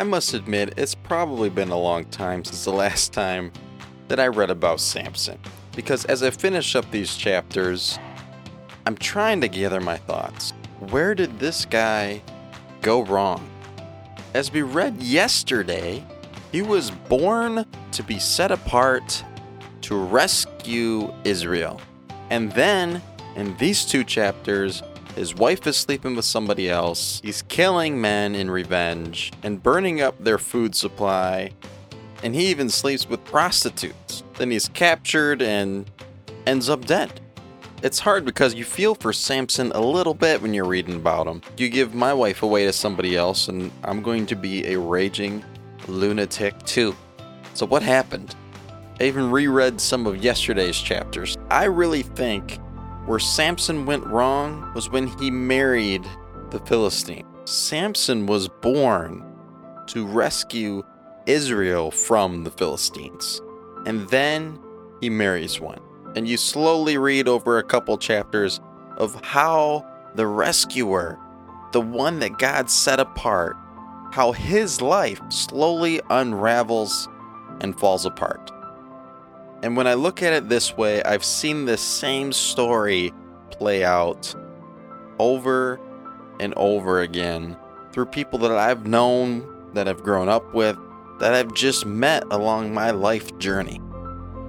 I must admit, it's probably been a long time since the last time that I read about Samson. Because as I finish up these chapters, I'm trying to gather my thoughts. Where did this guy go wrong? As we read yesterday, he was born to be set apart to rescue Israel. And then, in these two chapters, his wife is sleeping with somebody else, he's killing men in revenge, and burning up their food supply, and he even sleeps with prostitutes. Then he's captured and ends up dead. It's hard because you feel for Samson a little bit when you're reading about him. You give my wife away to somebody else, and I'm going to be a raging lunatic too. So, what happened? I even reread some of yesterday's chapters. I really think where Samson went wrong was when he married the Philistine. Samson was born to rescue Israel from the Philistines. And then he marries one. And you slowly read over a couple chapters of how the rescuer, the one that God set apart, how his life slowly unravels and falls apart. And when I look at it this way, I've seen this same story play out over and over again through people that I've known, that I've grown up with, that I've just met along my life journey.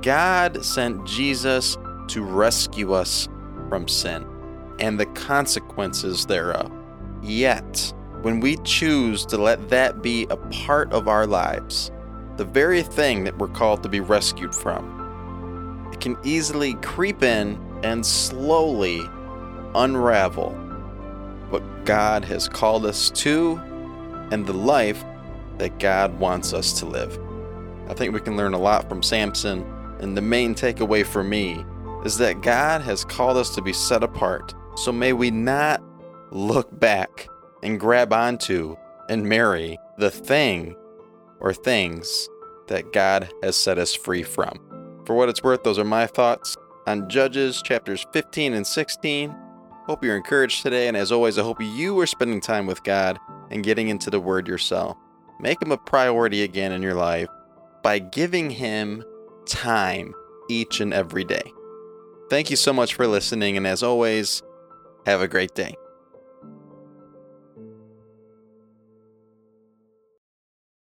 God sent Jesus to rescue us from sin and the consequences thereof. Yet, when we choose to let that be a part of our lives, the very thing that we're called to be rescued from, it can easily creep in and slowly unravel what God has called us to and the life that God wants us to live. I think we can learn a lot from Samson, and the main takeaway for me is that God has called us to be set apart. So may we not look back and grab onto and marry the thing or things that God has set us free from. For what it's worth, those are my thoughts on Judges chapters 15 and 16. Hope you're encouraged today, and as always, I hope you are spending time with God and getting into the Word yourself. Make Him a priority again in your life by giving Him time each and every day. Thank you so much for listening, and as always, have a great day.